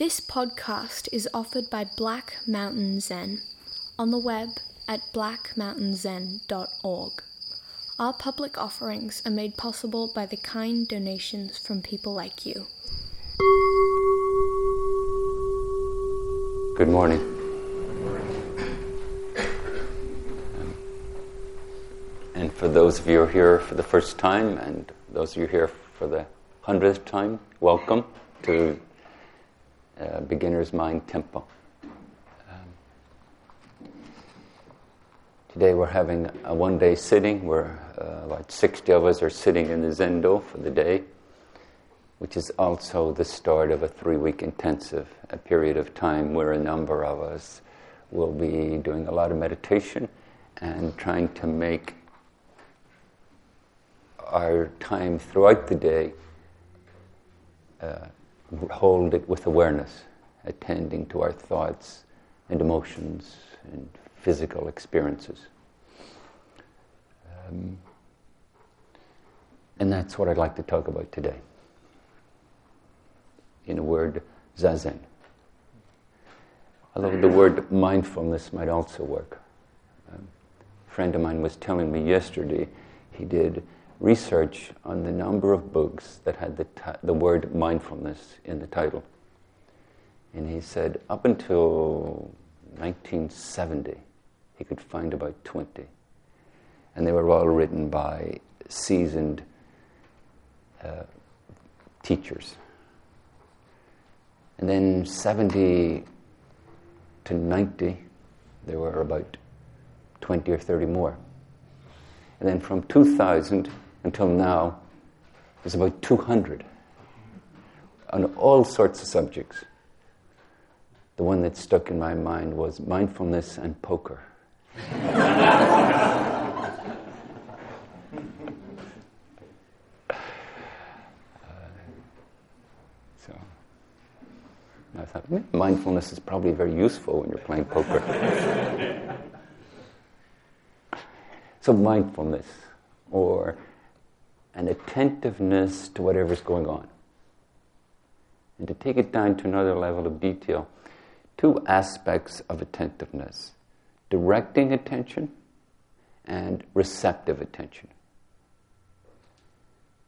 This podcast is offered by Black Mountain Zen on the web at blackmountainzen.org. Our public offerings are made possible by the kind donations from people like you. Good morning. And for those of you who are here for the first time, and those of you here for the hundredth time, welcome to uh, Beginner's Mind Temple. Um, today we're having a one day sitting where uh, about 60 of us are sitting in the Zendo for the day, which is also the start of a three week intensive, a period of time where a number of us will be doing a lot of meditation and trying to make our time throughout the day uh, hold it with awareness, attending to our thoughts and emotions and physical experiences. Um, and that's what I'd like to talk about today. In a word, zazen. Although the word mindfulness might also work. Um, a friend of mine was telling me yesterday he did research on the number of books that had the, t- the word mindfulness in the title. And he said up until 1970, he could find about 20. And they were all written by seasoned uh, teachers. And then 70 to 90, there were about 20 or 30 more. And then from 2000 until now, there's about 200 on all sorts of subjects. The one that stuck in my mind was mindfulness and poker. so I thought hmm, mindfulness is probably very useful when you're playing poker. so mindfulness, or an attentiveness to whatever's going on. And to take it down to another level of detail, two aspects of attentiveness directing attention and receptive attention.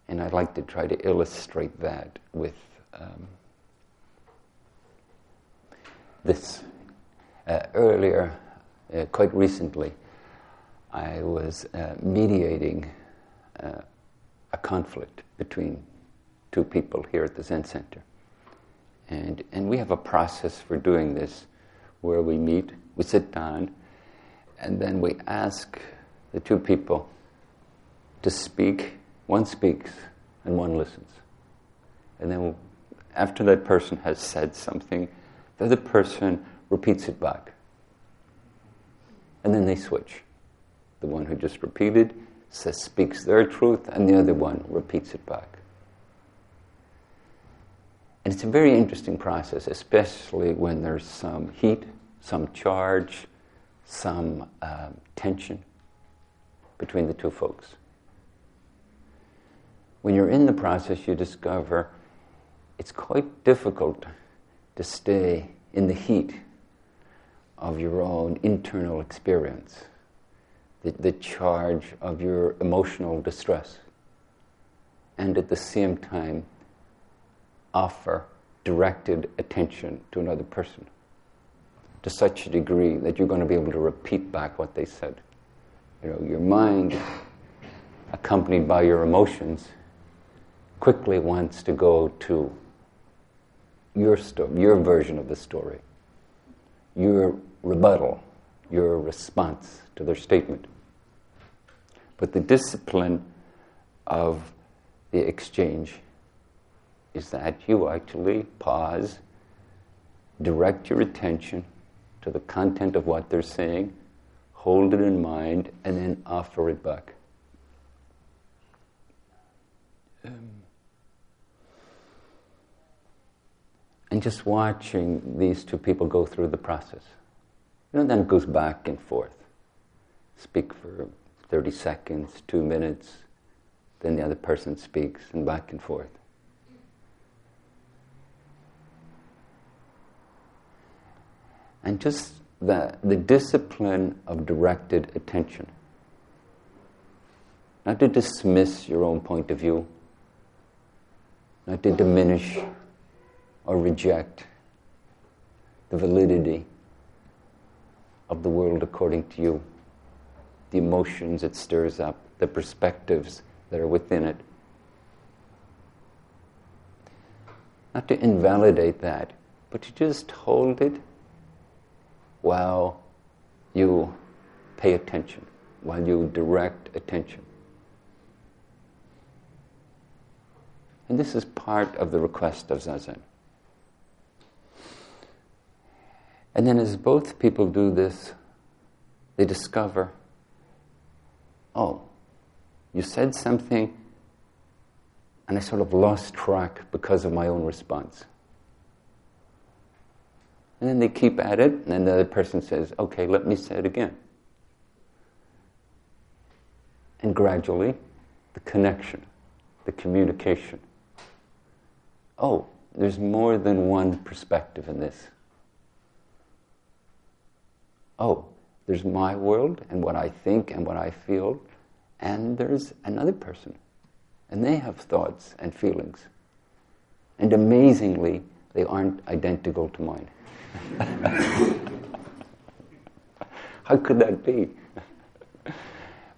And I'd like to try to illustrate that with um, this. Uh, earlier, uh, quite recently, I was uh, mediating uh, conflict between two people here at the Zen Center. And, and we have a process for doing this where we meet, we sit down, and then we ask the two people to speak. One speaks and one listens. And then after that person has said something, the other person repeats it back. And then they switch. The one who just repeated speaks their truth, and the other one repeats it back. And it's a very interesting process, especially when there's some heat, some charge, some um, tension between the two folks. When you're in the process, you discover it's quite difficult to stay in the heat of your own internal experience, the, the charge of your emotional distress, and at the same time offer directed attention to another person to such a degree that you're going to be able to repeat back what they said. You know, your mind, accompanied by your emotions, quickly wants to go to your story, your version of the story, your rebuttal, your response to their statement. But the discipline of the exchange is that you actually pause, direct your attention to the content of what they're saying, hold it in mind, and then offer it back. Um, and just watching these two people go through the process. You know, then it goes back and forth. Speak for 30 seconds, two minutes, then the other person speaks, and back and forth. and just the, the discipline of directed attention. Not to dismiss your own point of view, not to diminish or reject the validity of the world according to you, the emotions it stirs up, the perspectives that are within it. Not to invalidate that, but to just hold it while you pay attention, while you direct attention. And this is part of the request of Zazen. And then, as both people do this, they discover oh, you said something, and I sort of lost track because of my own response. And then they keep at it, and then the other person says, okay, let me say it again. And gradually, the connection, the communication. Oh, there's more than one perspective in this. Oh, there's my world and what I think and what I feel, and there's another person. And they have thoughts and feelings. And amazingly, they aren't identical to mine. How could that be?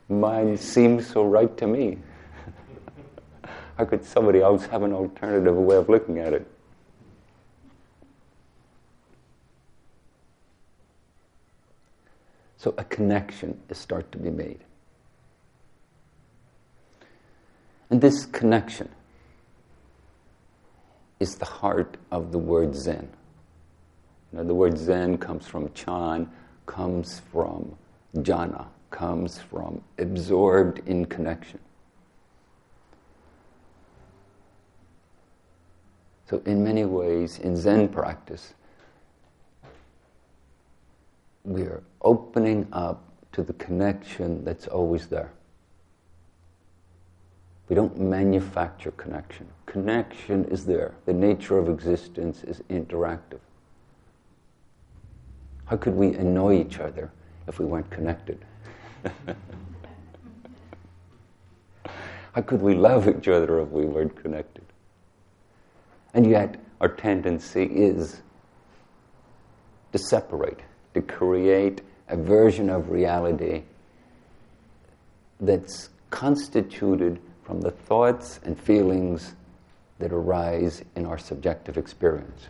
Mine seems so right to me. How could somebody else have an alternative way of looking at it? So a connection is start to be made. And this connection is the heart of the word Zen. Now, the word Zen comes from Chan, comes from jhana, comes from absorbed in connection. So, in many ways, in Zen practice, we are opening up to the connection that's always there. We don't manufacture connection. Connection is there. The nature of existence is interactive. How could we annoy each other if we weren't connected? How could we love each other if we weren't connected? And yet, our tendency is to separate, to create a version of reality that's constituted from the thoughts and feelings that arise in our subjective experience.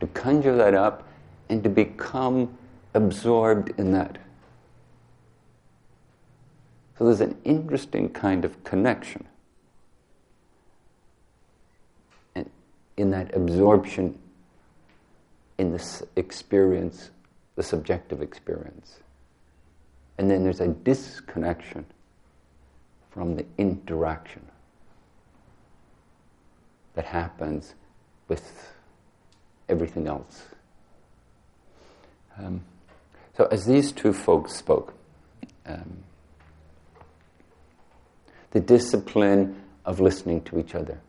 To conjure that up and to become absorbed in that. So there's an interesting kind of connection and in that absorption in this experience, the subjective experience. And then there's a disconnection from the interaction that happens with everything else. Um, so, as these two folks spoke, um, the discipline of listening to each other,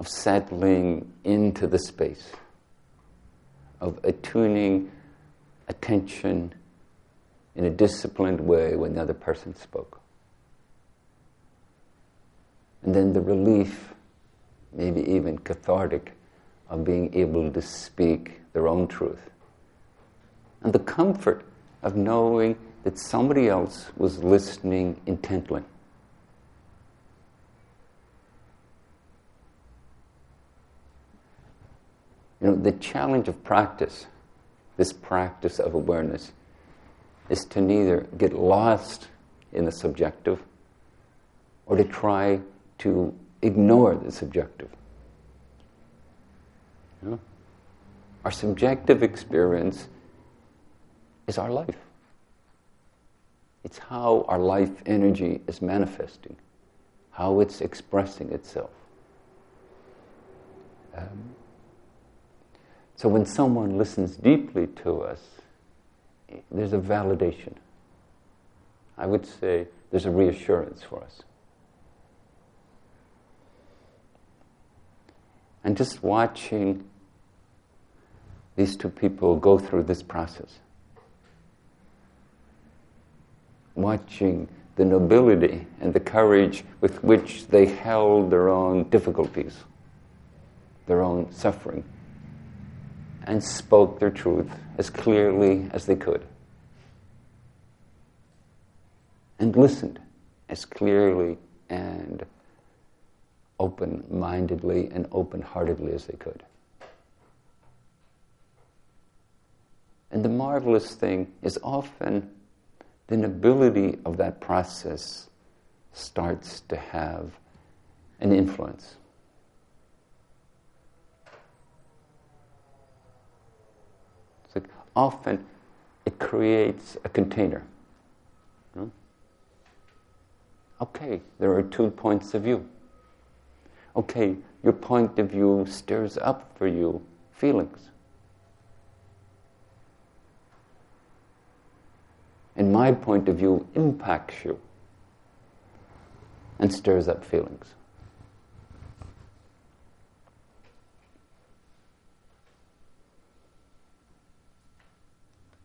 of settling into the space, of attuning attention in a disciplined way when the other person spoke. And then the relief, maybe even cathartic, of being able to speak their own truth. And the comfort of knowing that somebody else was listening intently. You know, the challenge of practice this practice of awareness is to neither get lost in the subjective or to try to ignore the subjective. You know? Our subjective experience is our life. It's how our life energy is manifesting, how it's expressing itself. Um, so when someone listens deeply to us, there's a validation. I would say there's a reassurance for us. And just watching these two people go through this process. Watching the nobility and the courage with which they held their own difficulties, their own suffering, and spoke their truth as clearly as they could. And listened as clearly and open mindedly and open heartedly as they could. And the marvelous thing is often the nobility of that process starts to have an influence. So often it creates a container. Hmm? Okay, there are two points of view. Okay, your point of view stirs up for you feelings. And my point of view impacts you and stirs up feelings.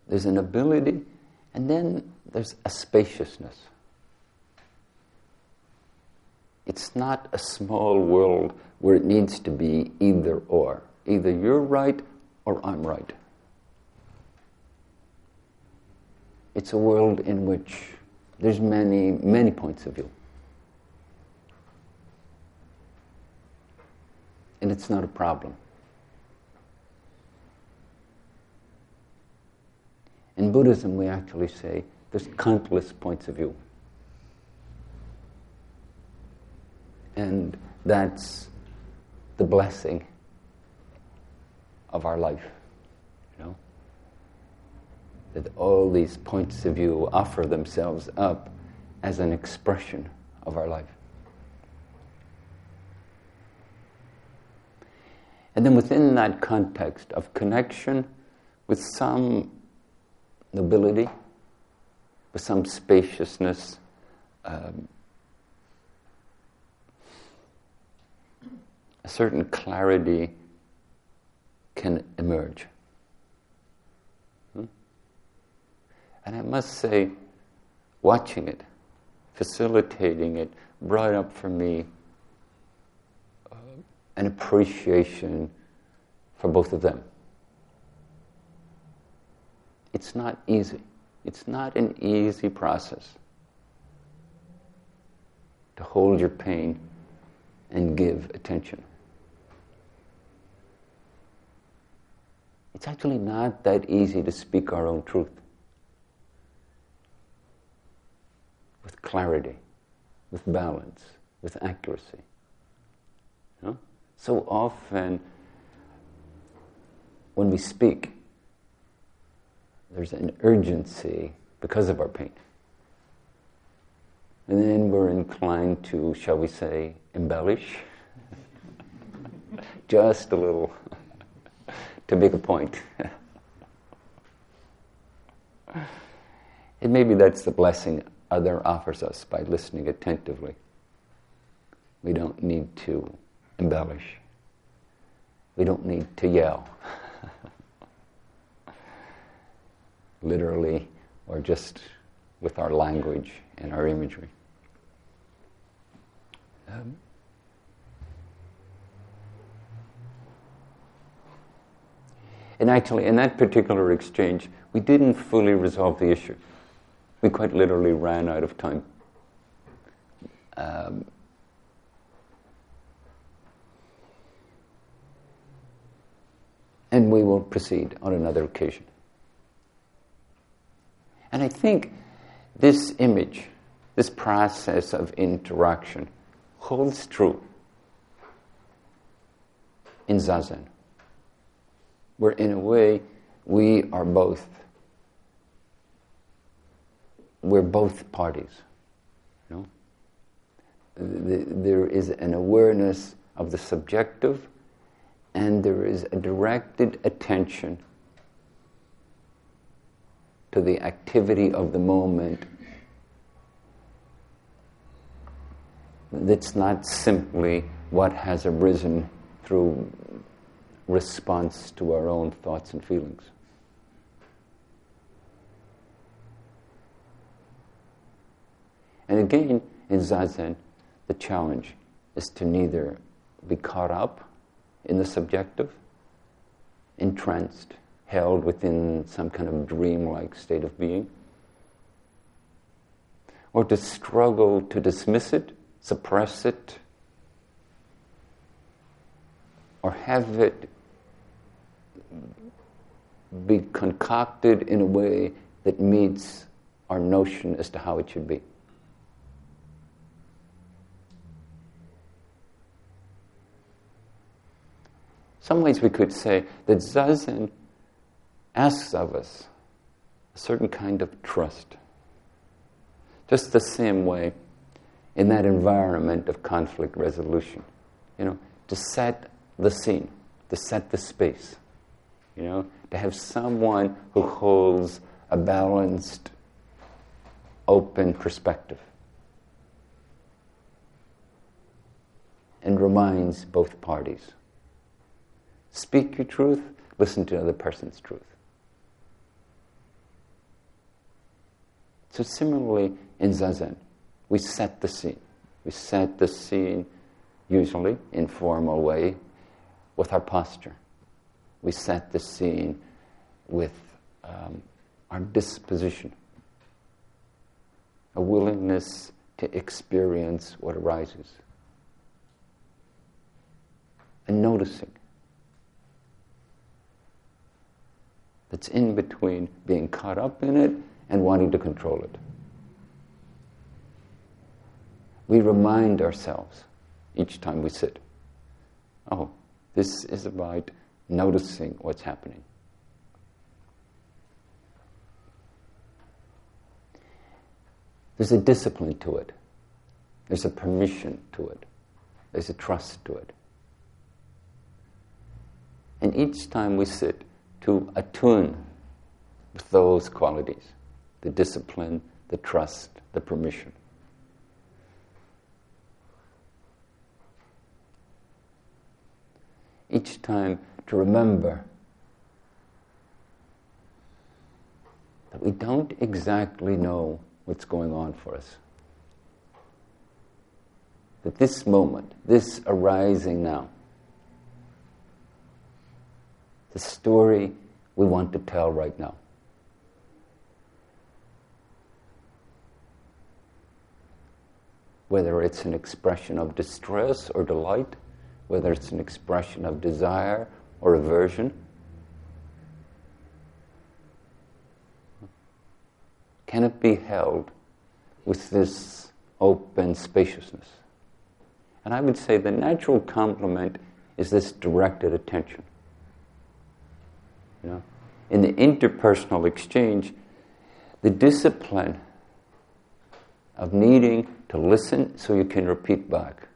There's an ability, and then there's a spaciousness. It's not a small world where it needs to be either or. Either you're right or I'm right. It's a world in which there's many, many points of view. And it's not a problem. In Buddhism, we actually say there's countless points of view. And that's the blessing of our life, you know? That all these points of view offer themselves up as an expression of our life. And then within that context of connection with some nobility, with some spaciousness, um, a certain clarity can emerge. Hmm? And I must say, watching it, facilitating it, brought up for me uh, an appreciation for both of them. It's not easy. It's not an easy process to hold your pain and give attention. It's actually not that easy to speak our own truth with clarity, with balance, with accuracy. You know? So often, when we speak, there's an urgency because of our pain. And then we're inclined to, shall we say, embellish just a little to make a point. and maybe that's the blessing other offers us by listening attentively. We don't need to embellish. We don't need to yell. Literally, or just with our language and our imagery. Um, And actually, in that particular exchange, we didn't fully resolve the issue. We quite literally ran out of time. Um, and we will proceed on another occasion. And I think this image, this process of interaction, holds true in Zazen where in a way we are both we're both parties you know? The, there is an awareness of the subjective and there is a directed attention to the activity of the moment that's not simply what has arisen through response to our own thoughts and feelings. And again, in Zazen, the challenge is to neither be caught up in the subjective, entranced, held within some kind of dreamlike state of being, or to struggle to dismiss it, suppress it, or have it be concocted in a way that meets our notion as to how it should be. Some ways we could say that Zazen asks of us a certain kind of trust. Just the same way in that environment of conflict resolution, you know, to set the scene, to set the space, you know, to have someone who holds a balanced, open perspective and reminds both parties. Speak your truth, listen to the other person's truth. So, similarly, in Zazen, we set the scene. We set the scene, usually in formal way, with our posture. We set the scene with um, our disposition, a willingness to experience what arises, and noticing. that's in between being caught up in it and wanting to control it. We remind ourselves each time we sit oh, this is about noticing what's happening. There's a discipline to it. There's a permission to it. There's a trust to it. And each time we sit, to attune with those qualities the discipline, the trust, the permission. Each time to remember that we don't exactly know what's going on for us. That this moment, this arising now, the story we want to tell right now. Whether it's an expression of distress or delight, whether it's an expression of desire or aversion. Can it be held with this open spaciousness? And I would say the natural complement is this directed attention. You know, in the interpersonal exchange, the discipline of needing to listen so you can repeat back.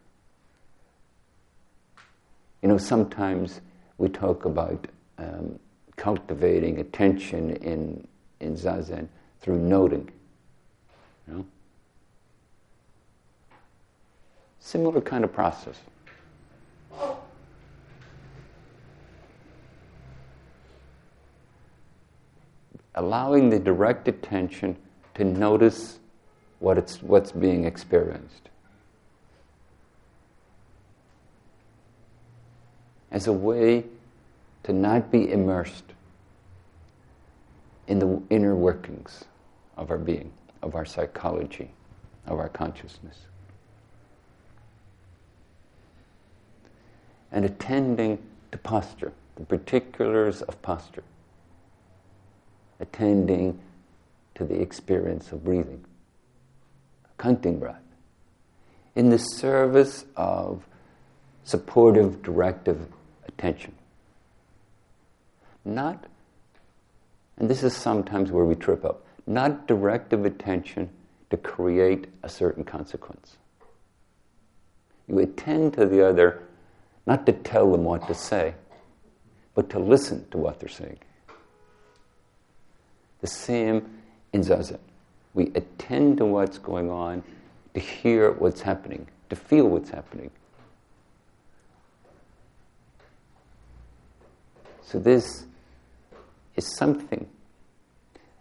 You know, sometimes we talk about um, cultivating attention in, in Zazen through noting. You know? Similar kind of process. allowing the direct attention to notice what it's, what's being experienced. As a way to not be immersed in the inner workings of our being, of our psychology, of our consciousness. And attending to posture, the particulars of posture attending to the experience of breathing, counting breath, in the service of supportive, directive attention. Not, and this is sometimes where we trip up, not directive attention to create a certain consequence. You attend to the other not to tell them what to say, but to listen to what they're saying. The same in Zazen. We attend to what's going on, to hear what's happening, to feel what's happening. So this is something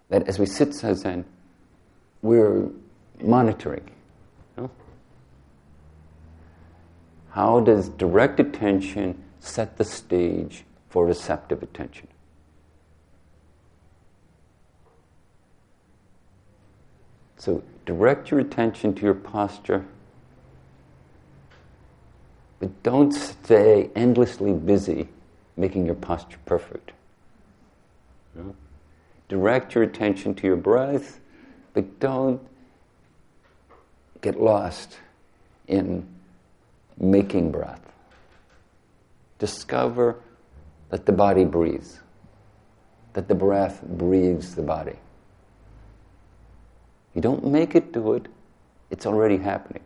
that as we sit zazen, we're monitoring. How does direct attention set the stage for receptive attention? So direct your attention to your posture, but don't stay endlessly busy making your posture perfect. Direct your attention to your breath, but don't get lost in making breath. Discover that the body breathes, that the breath breathes the body. You don't make it do it, it's already happening.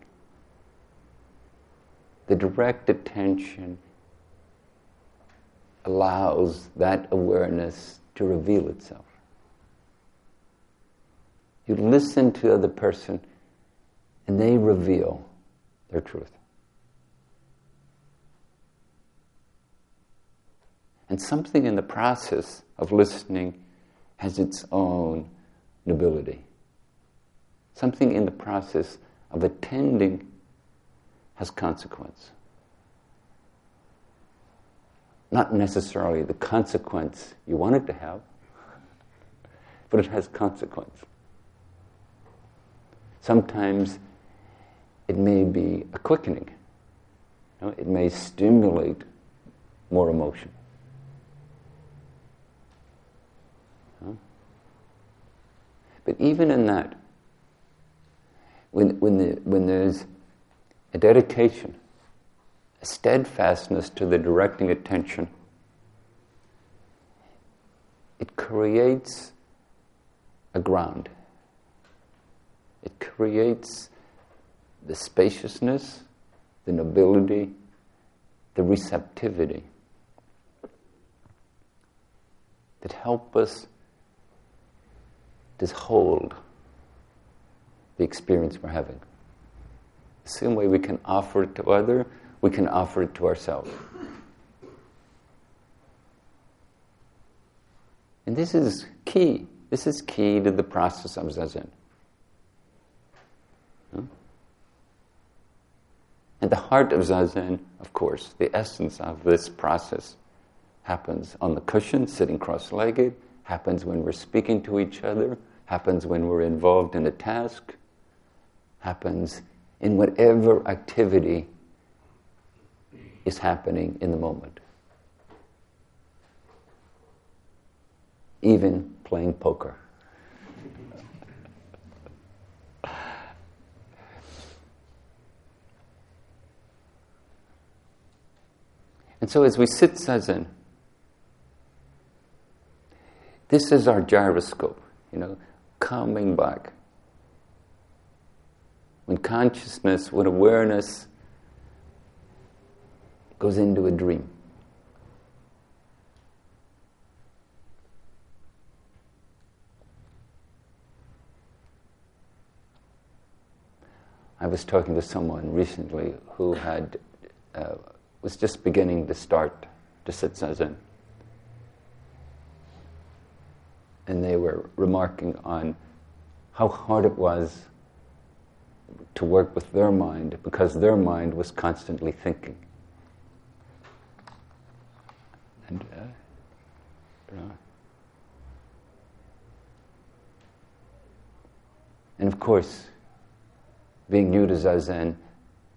The direct attention allows that awareness to reveal itself. You listen to the other person and they reveal their truth. And something in the process of listening has its own nobility. Something in the process of attending has consequence. Not necessarily the consequence you want it to have, but it has consequence. Sometimes it may be a quickening. You know, it may stimulate more emotion. But even in that, when, when, the, when there's a dedication, a steadfastness to the directing attention, it creates a ground. It creates the spaciousness, the nobility, the receptivity that help us just hold the experience we're having. The same way we can offer it to other, we can offer it to ourselves. And this is key. This is key to the process of zazen. And the heart of zazen, of course, the essence of this process happens on the cushion, sitting cross legged, happens when we're speaking to each other, happens when we're involved in a task, happens in whatever activity is happening in the moment. Even playing poker. and so as we sit zazen, this is our gyroscope, you know, coming back when consciousness, when awareness goes into a dream. I was talking to someone recently who had uh, was just beginning to start to sit zazen, and they were remarking on how hard it was to work with their mind because their mind was constantly thinking. And, uh, and of course, being new to Zazen,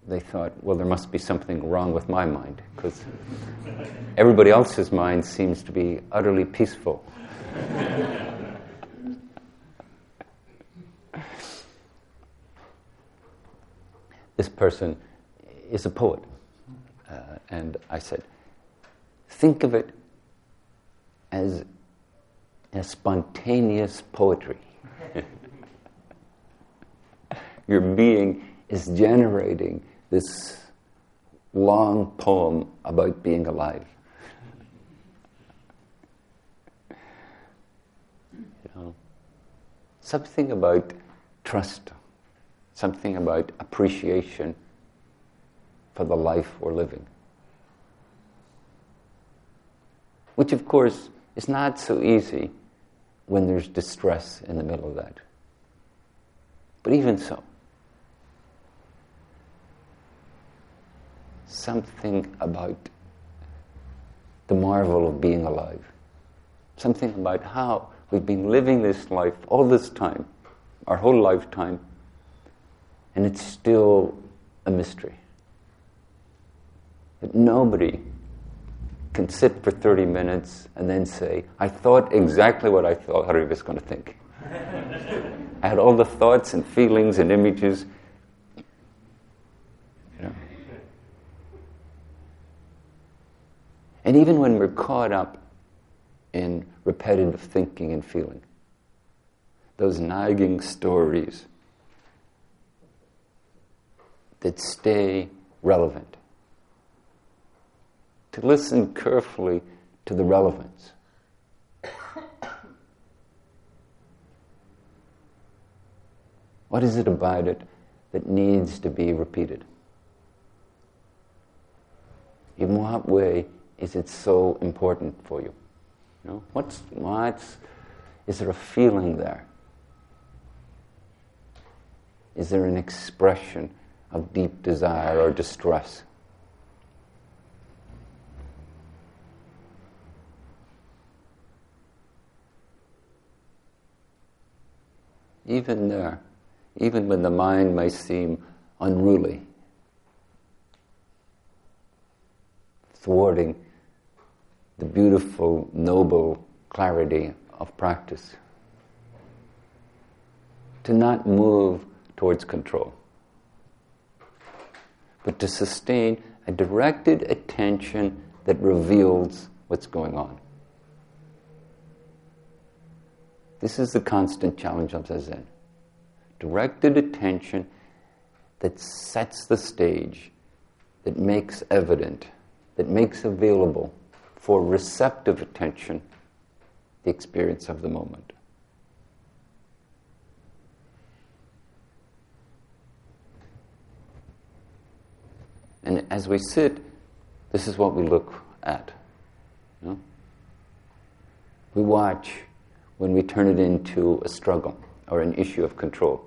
they thought, well, there must be something wrong with my mind because everybody else's mind seems to be utterly peaceful. This person is a poet. Uh, and I said, think of it as a spontaneous poetry. Your being is generating this long poem about being alive. you know, something about trust something about appreciation for the life we're living. which of course is not so easy when there's distress in the middle of that. But even so, something about the marvel of being alive, something about how we've been living this life all this time, our whole lifetime, and it's still a mystery. That nobody can sit for 30 minutes and then say, I thought exactly what I thought I was going to think. I had all the thoughts and feelings and images. You know? And even when we're caught up in repetitive thinking and feeling, those nagging stories that stay relevant to listen carefully to the relevance. What is it about it that needs to be repeated? In what way is it so important for you? you know, what's, what's, is there a feeling there? Is there an expression of deep desire or distress? even there, even when the mind may seem unruly, thwarting the beautiful, noble clarity of practice. To not move towards control, but to sustain a directed attention that reveals what's going on. This is the constant challenge of Zazen. Directed attention that sets the stage, that makes evident, that makes available for receptive attention the experience of the moment. And as we sit, this is what we look at. You know? We watch when we turn it into a struggle or an issue of control.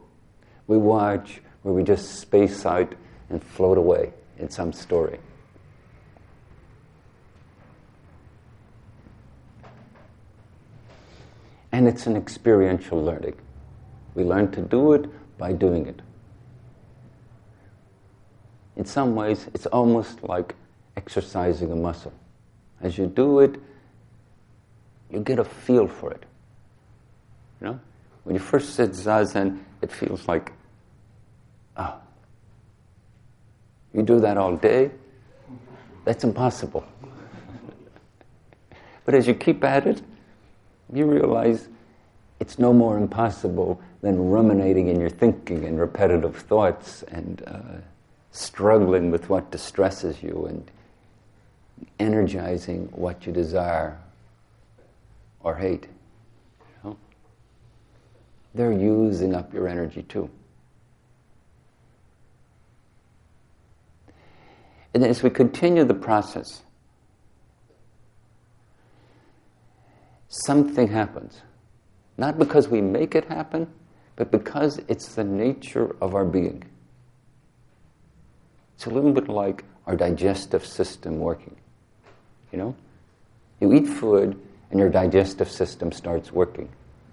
We watch where we just space out and float away in some story. And it's an experiential learning. We learn to do it by doing it. In some ways, it's almost like exercising a muscle. As you do it, you get a feel for it. You know? When you first sit zazen, it feels like, ah, oh, you do that all day? That's impossible. but as you keep at it, you realize it's no more impossible than ruminating in your thinking and repetitive thoughts and uh, struggling with what distresses you and energizing what you desire or hate they're using up your energy too. And as we continue the process, something happens. Not because we make it happen, but because it's the nature of our being. It's a little bit like our digestive system working. You know? You eat food and your digestive system starts working.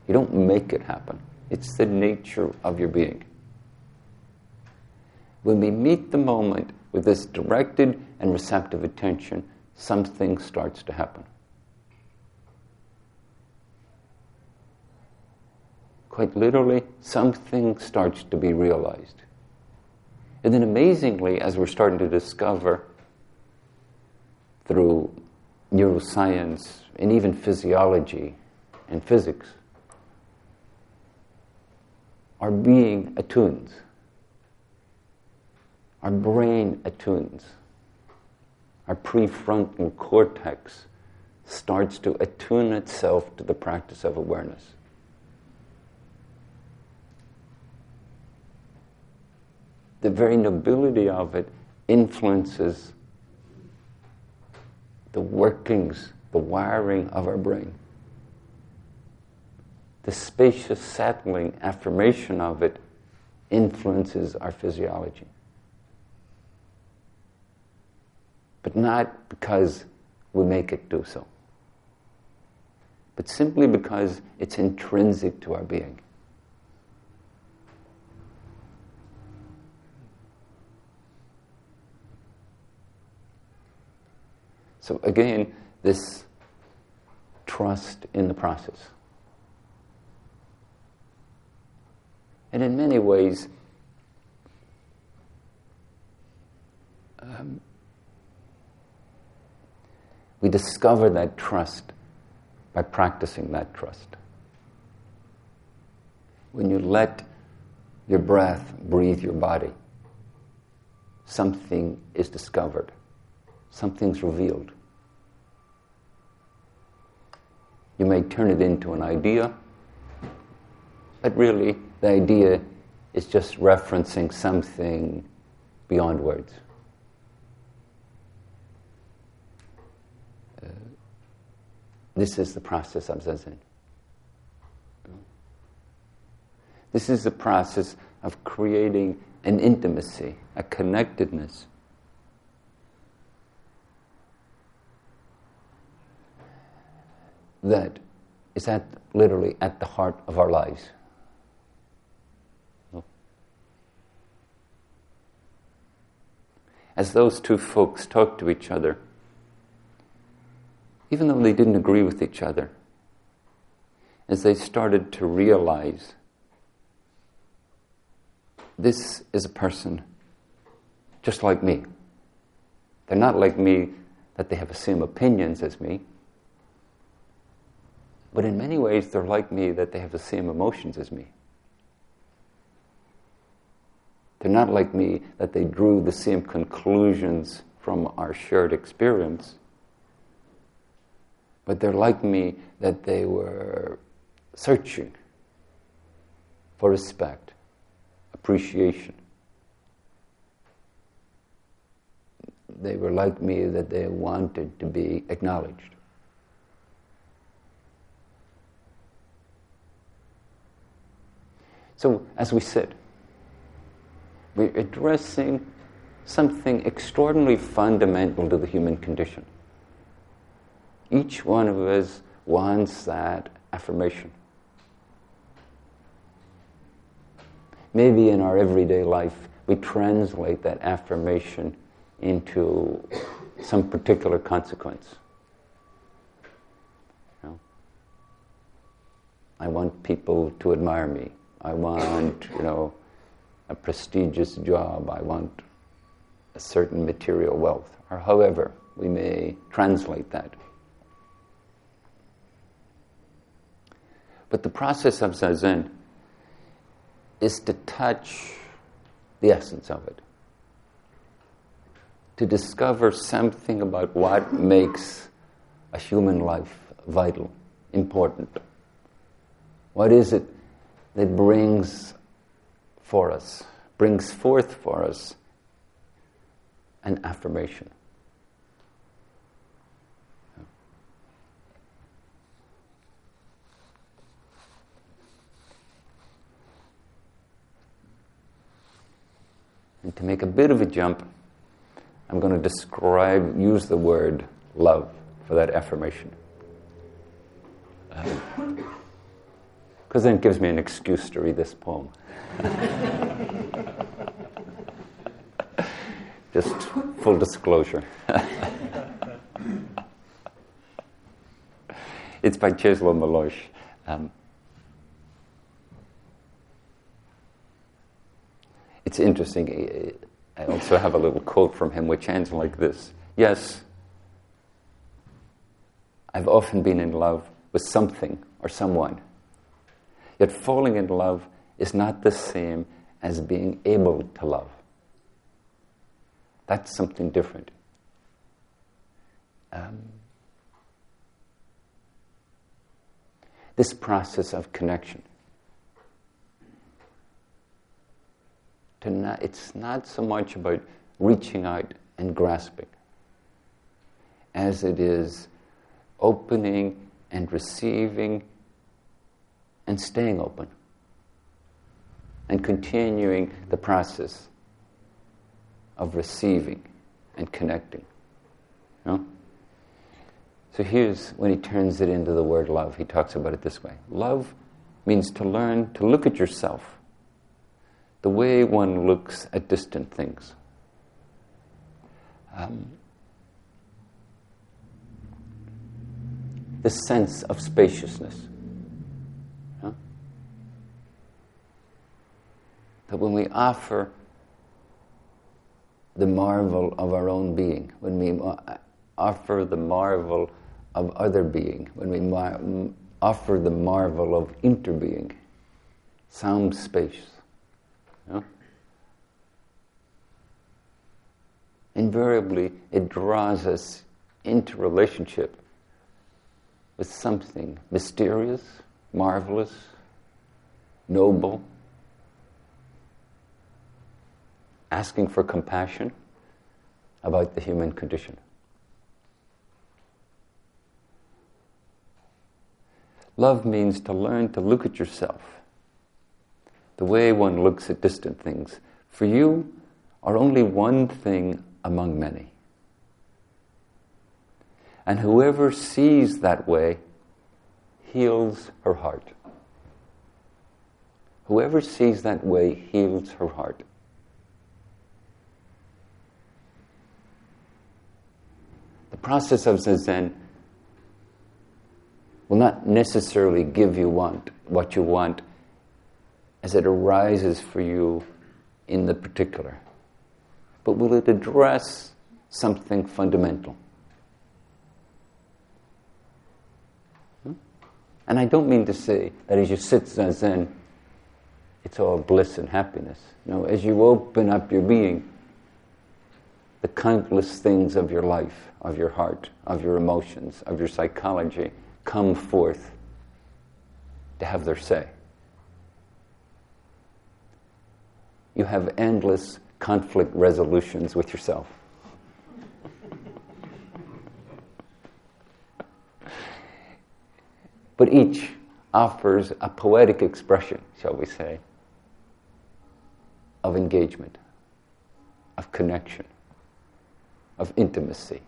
You don't make it happen. It's the nature of your being. When we meet the moment with this directed and receptive attention, something starts to happen. Quite literally, something starts to be realized. And then amazingly, as we're starting to discover through neuroscience and even physiology and physics, our being attunes. Our brain attunes. Our prefrontal cortex starts to attune itself to the practice of awareness. The very nobility of it influences the workings, the wiring of our brain. The spacious, settling affirmation of it influences our physiology. But not because we make it do so, but simply because it's intrinsic to our being. So again, this trust in the process. And in many ways, um, we discover that trust by practicing that trust. When you let your breath breathe your body, something is discovered, something's revealed. You may turn it into an idea, but really the idea is just referencing something beyond words. Uh, this is the process of Zazen. This is the process of creating an intimacy, a connectedness that is at literally at the heart of our lives. As those two folks talked to each other, even though they didn't agree with each other, as they started to realize this is a person just like me. They're not like me that they have the same opinions as me. But in many ways, they're like me that they have the same emotions as me. They're not like me that they drew the same conclusions from our shared experience. But they're like me that they were searching for respect, appreciation. They were like me that they wanted to be acknowledged. So, as we sit, we're addressing something extraordinarily fundamental to the human condition. Each one of us wants that affirmation. Maybe in our everyday life, we translate that affirmation into some particular consequence. You know? I want people to admire me. I want, you know, a prestigious job. I want a certain material wealth, or however we may translate that. But the process of zazen is to touch the essence of it, to discover something about what makes a human life vital, important. What is it that brings for us, brings forth for us an affirmation. And to make a bit of a jump, I'm going to describe, use the word love for that affirmation. Because then it gives me an excuse to read this poem. Just full disclosure. it's by Czesław Miłosz. Um, it's interesting. I also have a little quote from him which ends like this Yes, I've often been in love with something or someone Yet falling in love is not the same as being able to love. That's something different. Um, this process of connection. Not, it's not so much about reaching out and grasping as it is opening and receiving and staying open and continuing the process of receiving and connecting. So here's when he turns it into the word love. He talks about it this way Love means to learn to look at yourself the way one looks at distant things. Um, the sense of spaciousness. That when we offer the marvel of our own being, when we uh, offer the marvel of other being, when we mar- offer the marvel of interbeing, sound space. Invariably, it draws us into relationship with something mysterious, marvelous, noble, asking for compassion about the human condition. Love means to learn to look at yourself the way one looks at distant things. For you are only one thing among many. And whoever sees that way heals her heart. Whoever sees that way heals her heart. The process of Zazen will not necessarily give you want what you want as it arises for you in the particular, but will it address something fundamental? Hmm? And I don't mean to say that as you sit zazen, it's all bliss and happiness. No, as you open up your being, the countless things of your life, of your heart, of your emotions, of your psychology, come forth to have their say. You have endless conflict resolutions with yourself. but each offers a poetic expression, shall we say, of engagement, of connection, of intimacy.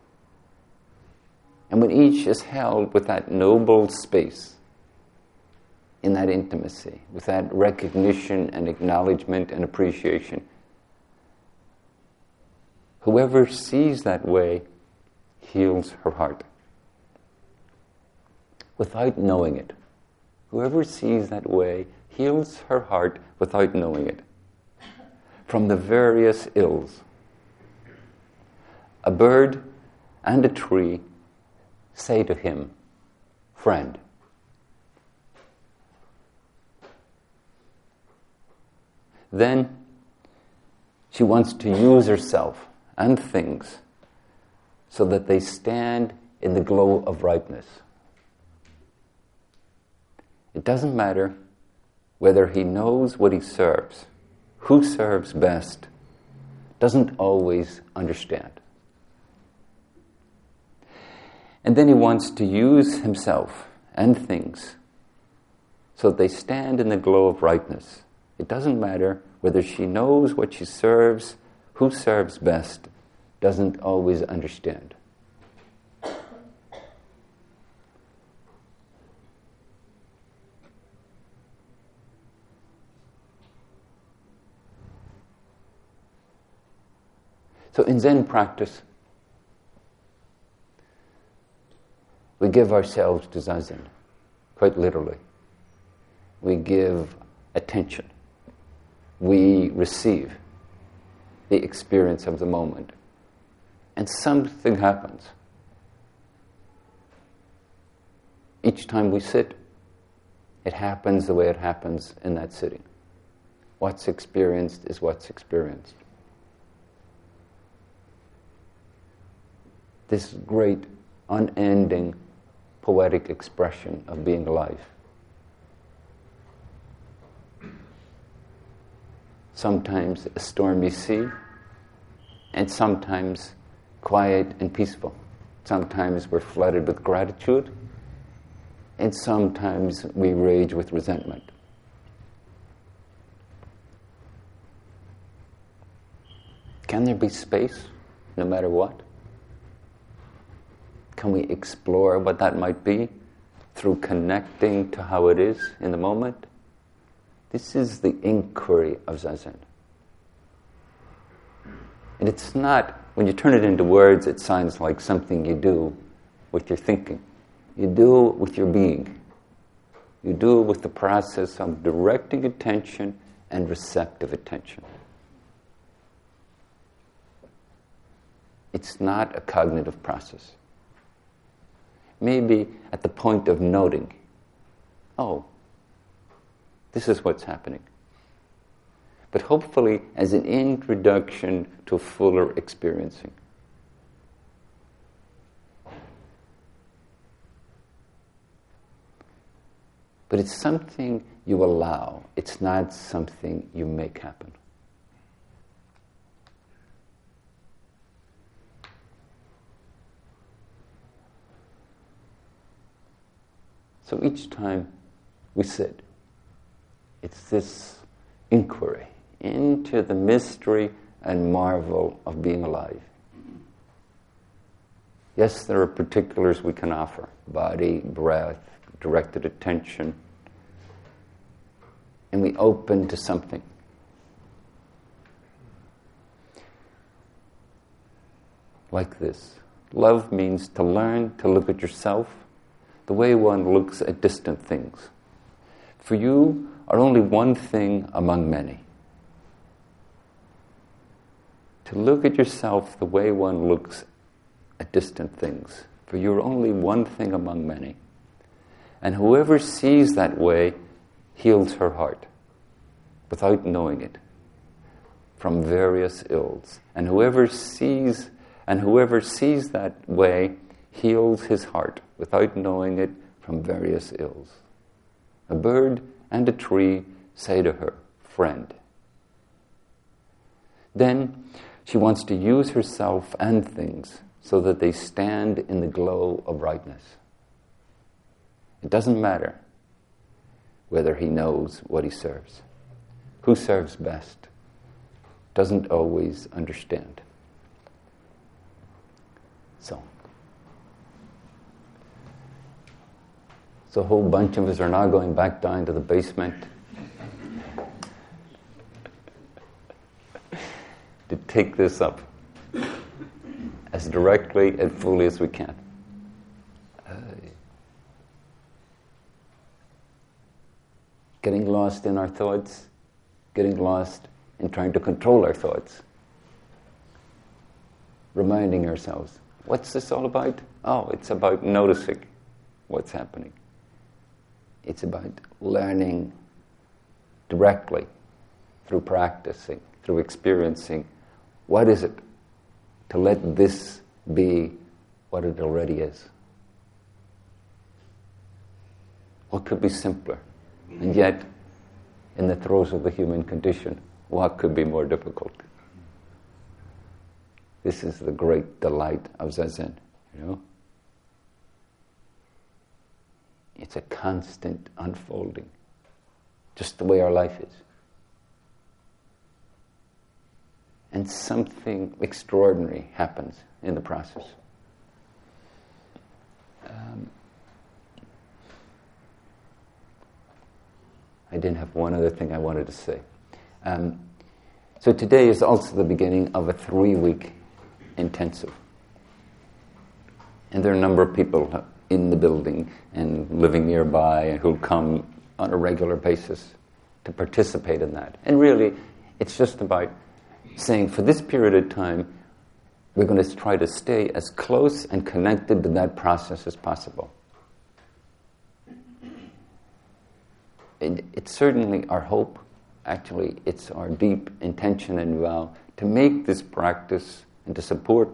And when each is held with that noble space, in that intimacy, with that recognition and acknowledgement and appreciation, whoever sees that way heals her heart. Without knowing it. Whoever sees that way heals her heart without knowing it. From the various ills. A bird and a tree say to him, Friend. Then she wants to use herself and things so that they stand in the glow of ripeness. It doesn't matter whether he knows what he serves, who serves best, doesn't always understand. And then he wants to use himself and things so that they stand in the glow of ripeness. It doesn't matter whether she knows what she serves, who serves best, doesn't always understand. So in Zen practice, we give ourselves to Zazen, quite literally. We give attention we receive the experience of the moment. And something happens. Each time we sit, it happens the way it happens in that sitting. What's experienced is what's experienced. This great, unending, poetic expression of being alive. sometimes a stormy sea, and sometimes quiet and peaceful. Sometimes we're flooded with gratitude, and sometimes we rage with resentment. Can there be space no matter what? Can we explore what that might be through connecting to how it is in the moment? This is the inquiry of Zazen. And it's not, when you turn it into words, it sounds like something you do with your thinking. You do it with your being. You do it with the process of directing attention and receptive attention. It's not a cognitive process. Maybe at the point of noting, oh, this is what's happening but hopefully as an introduction to fuller experiencing. But it's something you allow, it's not something you make happen. So each time we sit, it's this inquiry into the mystery and marvel of being alive. Yes, there are particulars we can offer body, breath, directed attention. And we open to something. Like this. Love means to learn to look at yourself the way one looks at distant things. For you are only one thing among many. to look at yourself the way one looks at distant things, for you're only one thing among many. And whoever sees that way heals her heart without knowing it from various ills. And whoever sees and whoever sees that way heals his heart without knowing it from various ills. A bird and a tree say to her, Friend. Then she wants to use herself and things so that they stand in the glow of brightness. It doesn't matter whether he knows what he serves. Who serves best doesn't always understand. So, so a whole bunch of us are now going back down to the basement to take this up as directly and fully as we can. Getting lost in our thoughts, getting lost in trying to control our thoughts. Reminding ourselves, what's this all about? Oh, it's about noticing what's happening. It's about learning directly through practicing, through experiencing what is it to let this be what it already is? What could be simpler? And yet, in the throes of the human condition, what could be more difficult? This is the great delight of Zazen, you know? It's a constant unfolding, just the way our life is. and something extraordinary happens in the process. Um, I didn't have one other thing I wanted to say. Um, so today is also the beginning of a three week intensive. And there are a number of people in the building and living nearby and who'll come on a regular basis to participate in that. And really, it's just about saying for this period of time, we're going to try to stay as close and connected to that process as possible. It, it's certainly our hope, actually, it's our deep intention and vow to make this practice and to support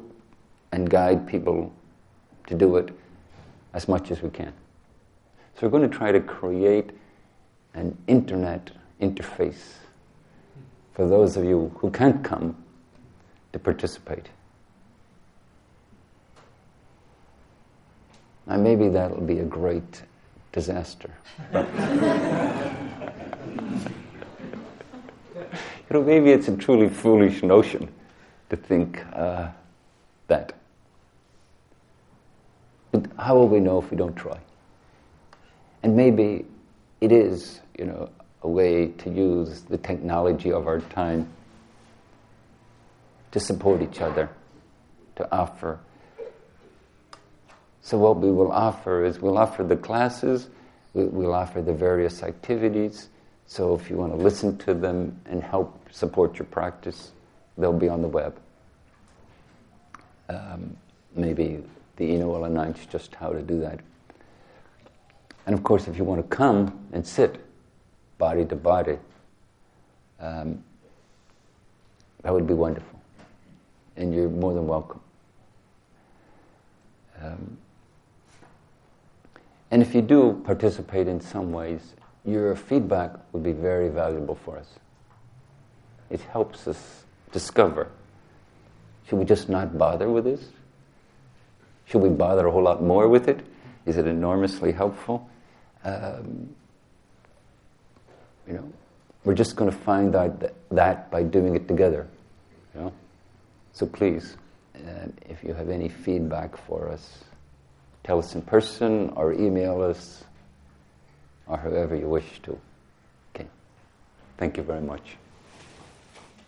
and guide people to do it as much as we can. So we're going to try to create an internet interface for those of you who can't come to participate. And maybe that'll be a great disaster. you know, maybe it's a truly foolish notion to think uh, that. But how will we know if we don't try? And maybe it is, you know, a way to use the technology of our time to support each other, to offer. So, what we will offer is we'll offer the classes, we'll offer the various activities. So, if you want to listen to them and help support your practice, they'll be on the web. Um, maybe the Ino will announce just how to do that. And of course, if you want to come and sit body to body, um, that would be wonderful. And you're more than welcome. Um, and if you do participate in some ways, your feedback would be very valuable for us. It helps us discover should we just not bother with this? Should we bother a whole lot more with it? Is it enormously helpful? Um, you know, we're just going to find out that, by doing it together. You know? So please, uh, if you have any feedback for us, tell us in person or email us or however you wish to. Okay. Thank you very much.